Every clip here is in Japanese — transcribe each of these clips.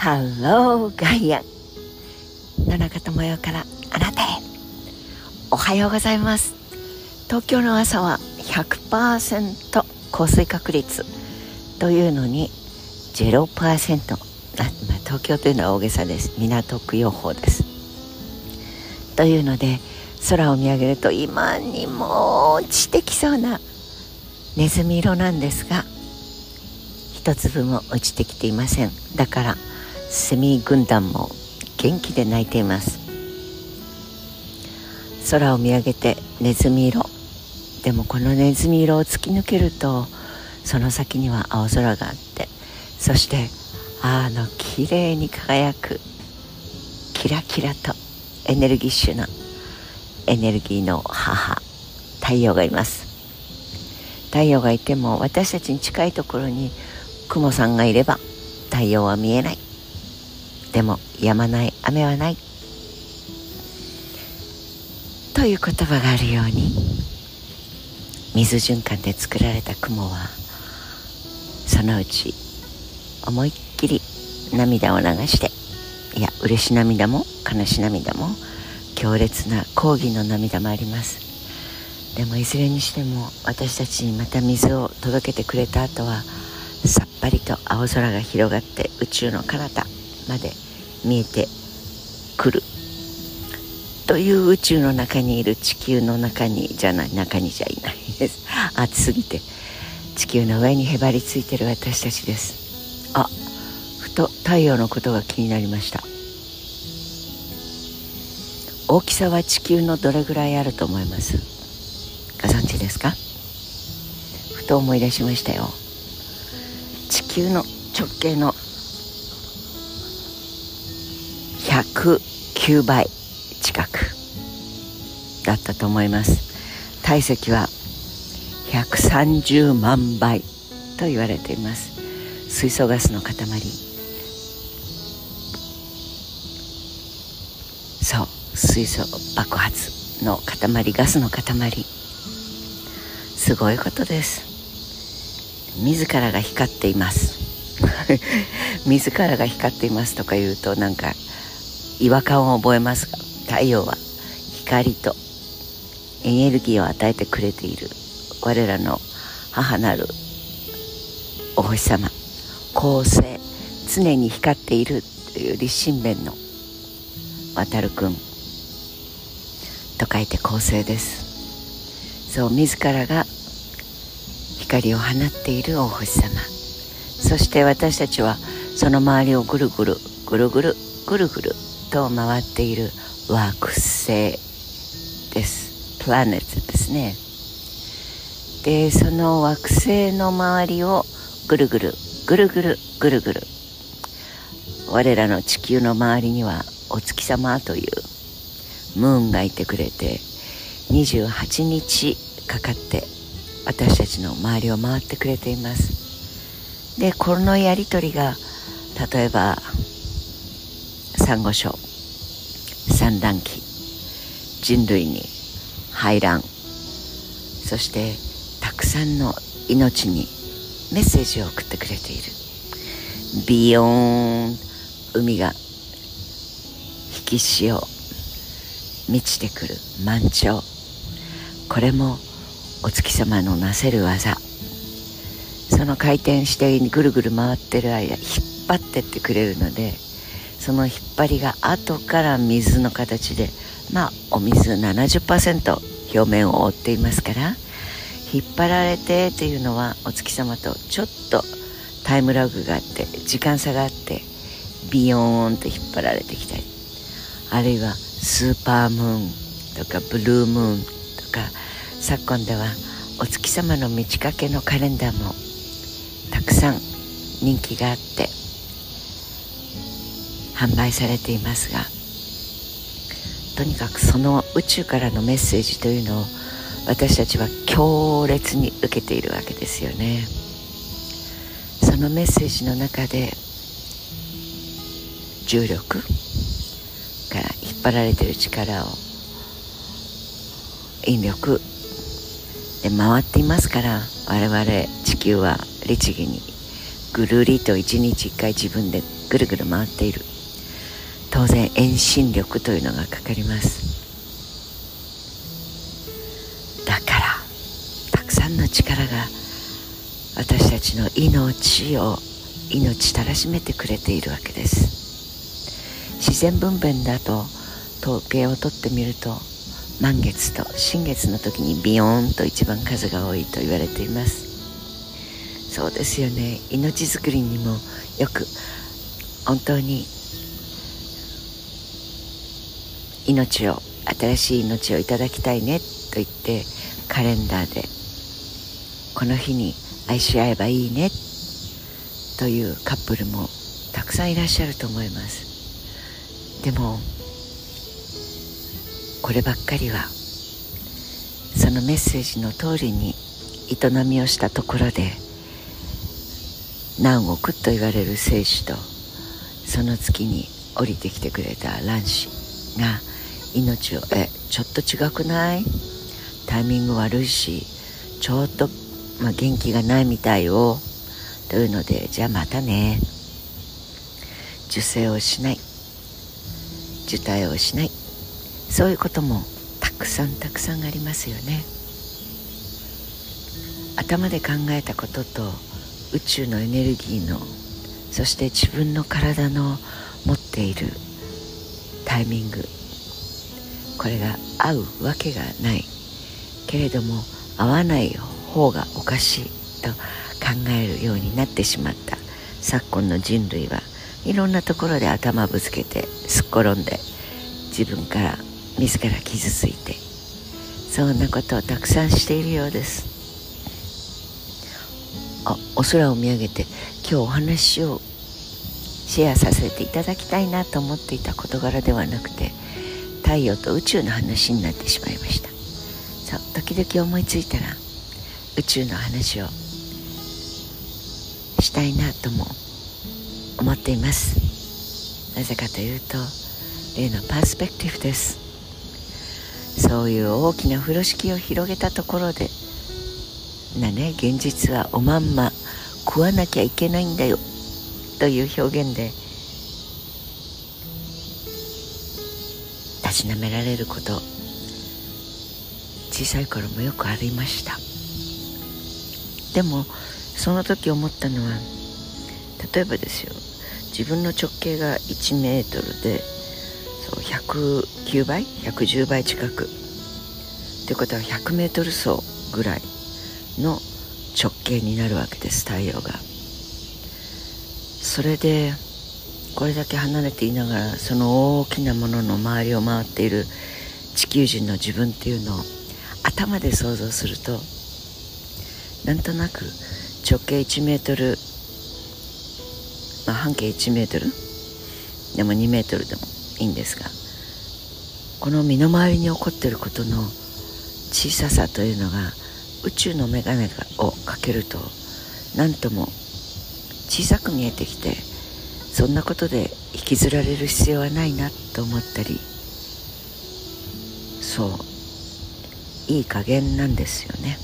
ハローガイアン野中智代からあなたへ。おはようございます。東京の朝は100%降水確率というのに0%あ、まあ、東京というのは大げさです。港区予報です。というので空を見上げると今にも落ちてきそうなネズミ色なんですが一粒も落ちてきていません。だからセミ軍団も元気で鳴いています。空を見上げてネズミ色。でもこのネズミ色を突き抜けるとその先には青空があってそしてあの綺麗に輝くキラキラとエネルギッシュなエネルギーの母太陽がいます。太陽がいても私たちに近いところに雲さんがいれば太陽は見えない。でも止まない雨はないという言葉があるように水循環で作られた雲はそのうち思いっきり涙を流していや嬉し涙も悲し涙も強烈な抗議の涙もありますでもいずれにしても私たちにまた水を届けてくれた後はさっぱりと青空が広がって宇宙の彼方まで見えてくる。という宇宙の中にいる地球の中にじゃない中にじゃいないです。暑すぎて。地球の上にへばりついてる私たちです。あふと太陽のことが気になりました。大きさは地球のどれぐらいあると思います？ご存知ですか？ふと思い出しましたよ。地球の直径の109倍近くだったと思います。体積は130万倍と言われています。水素ガスの塊。そう水素爆発の塊ガスの塊。すごいことです。自らが光っています。自らが光っていますとか言うとなんか違和感を覚えますが太陽は光とエネルギーを与えてくれている。我らの母なるお星様恒星常に光っているという立身弁の渡るくんと書いて恒星です。そう自らが光を放っているお星様。そして私たちはその周りをぐるぐるぐるぐるぐるぐると回っている惑星です。プラネットですね。でその惑星の周りをぐるぐるぐるぐるぐるぐる。我らの地球の周りにはお月様というムーンがいてくれて28日かかって私たちの周りを回ってくれています。でこのやり取りが例えばサンゴ礁産卵期人類に排卵。そしてたくさんの命にメッセージを送ってくれている。ビヨーン。海が引き潮満ちてくる満潮。これもお月様のなせる技。その回転してぐるぐる回ってる間引っ張ってってくれるのでその引っ張りが後から水の形でまあお水70%表面を覆っていますから引っ張られてっていうのはお月様とちょっとタイムラグがあって時間差があってビヨーンと引っ張られてきたりあるいはスーパームーンとかブルームーンとか昨今ではお月様の満ち欠けのカレンダーもたくさん人気があって販売されていますがとにかくその宇宙からのメッセージというのを私たちは強烈に受けているわけですよね。そのメッセージの中で重力から引っ張られている力を引力で回っていますから我々地球は律儀にぐるりと一日一回自分でぐるぐる回っている。当然遠心力というのがかかります。だからたくさんの力が私たちの命を命たらしめてくれているわけです。自然分娩だと統計を取ってみると満月と新月の時にビヨーンと一番数が多いと言われています。そうですよね。命づくりにもよく本当に命を新しい命をいただきたいねと言ってカレンダーでこの日に愛し合えばいいねというカップルもたくさんいらっしゃると思います。でもこればっかりはそのメッセージの通りに営みをしたところで何億と言われる聖子とその月に降りてきてくれた卵子が命を。えちょっと違くない？タイミング悪いしちょっと、まあ、元気がないみたいよというのでじゃあまたね。受精をしない。受胎をしない。そういうこともたくさんたくさんありますよね。頭で考えたことと宇宙のエネルギーのそして自分の体の持っているタイミング。これが合うわけがない。けれども合わない方がおかしいと考えるようになってしまった。昨今の人類はいろんなところで頭ぶつけてすっ転んで自分から自ら傷ついてそんなことをたくさんしているようです。あお空を見上げて今日お話をシェアさせていただきたいなと思っていた事柄ではなくて太陽と宇宙の話になってしまいました。そう時々思いついたら宇宙の話をしたいなとも思っています。なぜかというと例のパースペクティブです。そういう大きな風呂敷を広げたところでなね現実はおまんま食わなきゃいけないんだよ。という表現でたしなめられること小さい頃もよくありました。でもその時思ったのは例えばですよ自分の直径が1メートルでそう109倍110倍近く。ってことは100メートル走ぐらいの直径になるわけです太陽が。それでこれだけ離れていながらその大きなものの周りを回っている地球人の自分っていうのを頭で想像するとなんとなく直径1メートル、まあ、半径1メートル？でも2メートルでもいいんですがこの身の回りに起こっていることの小ささというのが宇宙の眼鏡をかけると何とも小さく見えてきてそんなことで引きずられる必要はないなと思ったりそういい加減なんですよね。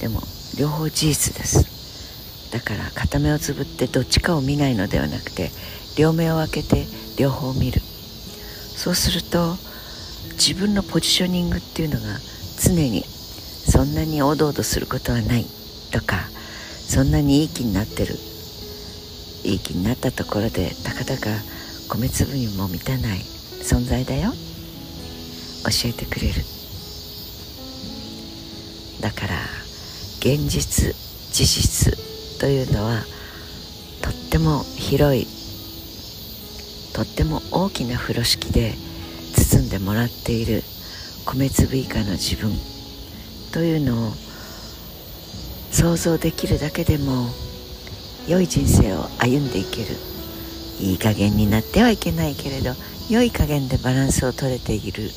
でも両方事実です。だから片目をつぶってどっちかを見ないのではなくて両目を開けて両方見る。そうすると自分のポジショニングっていうのが常にそんなにおどおどすることはないとかそんなにいい気になってる。いい気になったところでたかだか米粒にも満たない存在だよ。教えてくれる。だから現実事実というのはとっても広いとっても大きな風呂敷で包んでもらっている米粒以下の自分というのを想像できるだけでも良い人生を歩んでいける。いい加減になってはいけないけれど良い加減でバランスをとれている。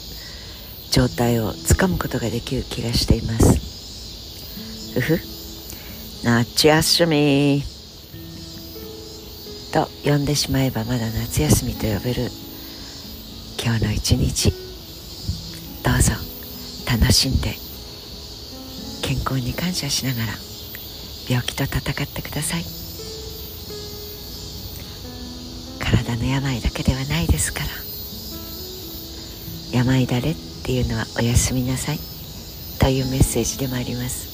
状態をつかむことができる気がしています。ふふ。夏休み。と呼んでしまえばまだ夏休みと呼べる。今日の一日。どうぞ。楽しんで。健康に感謝しながら。病気と戦ってください。体の病だけではないですから。病だれっていうのはおやすみなさい。というメッセージでもあります。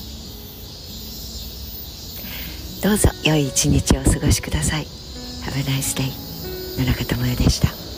どうぞ良い一日をお過ごしください。Have a nice day 野中智代でした。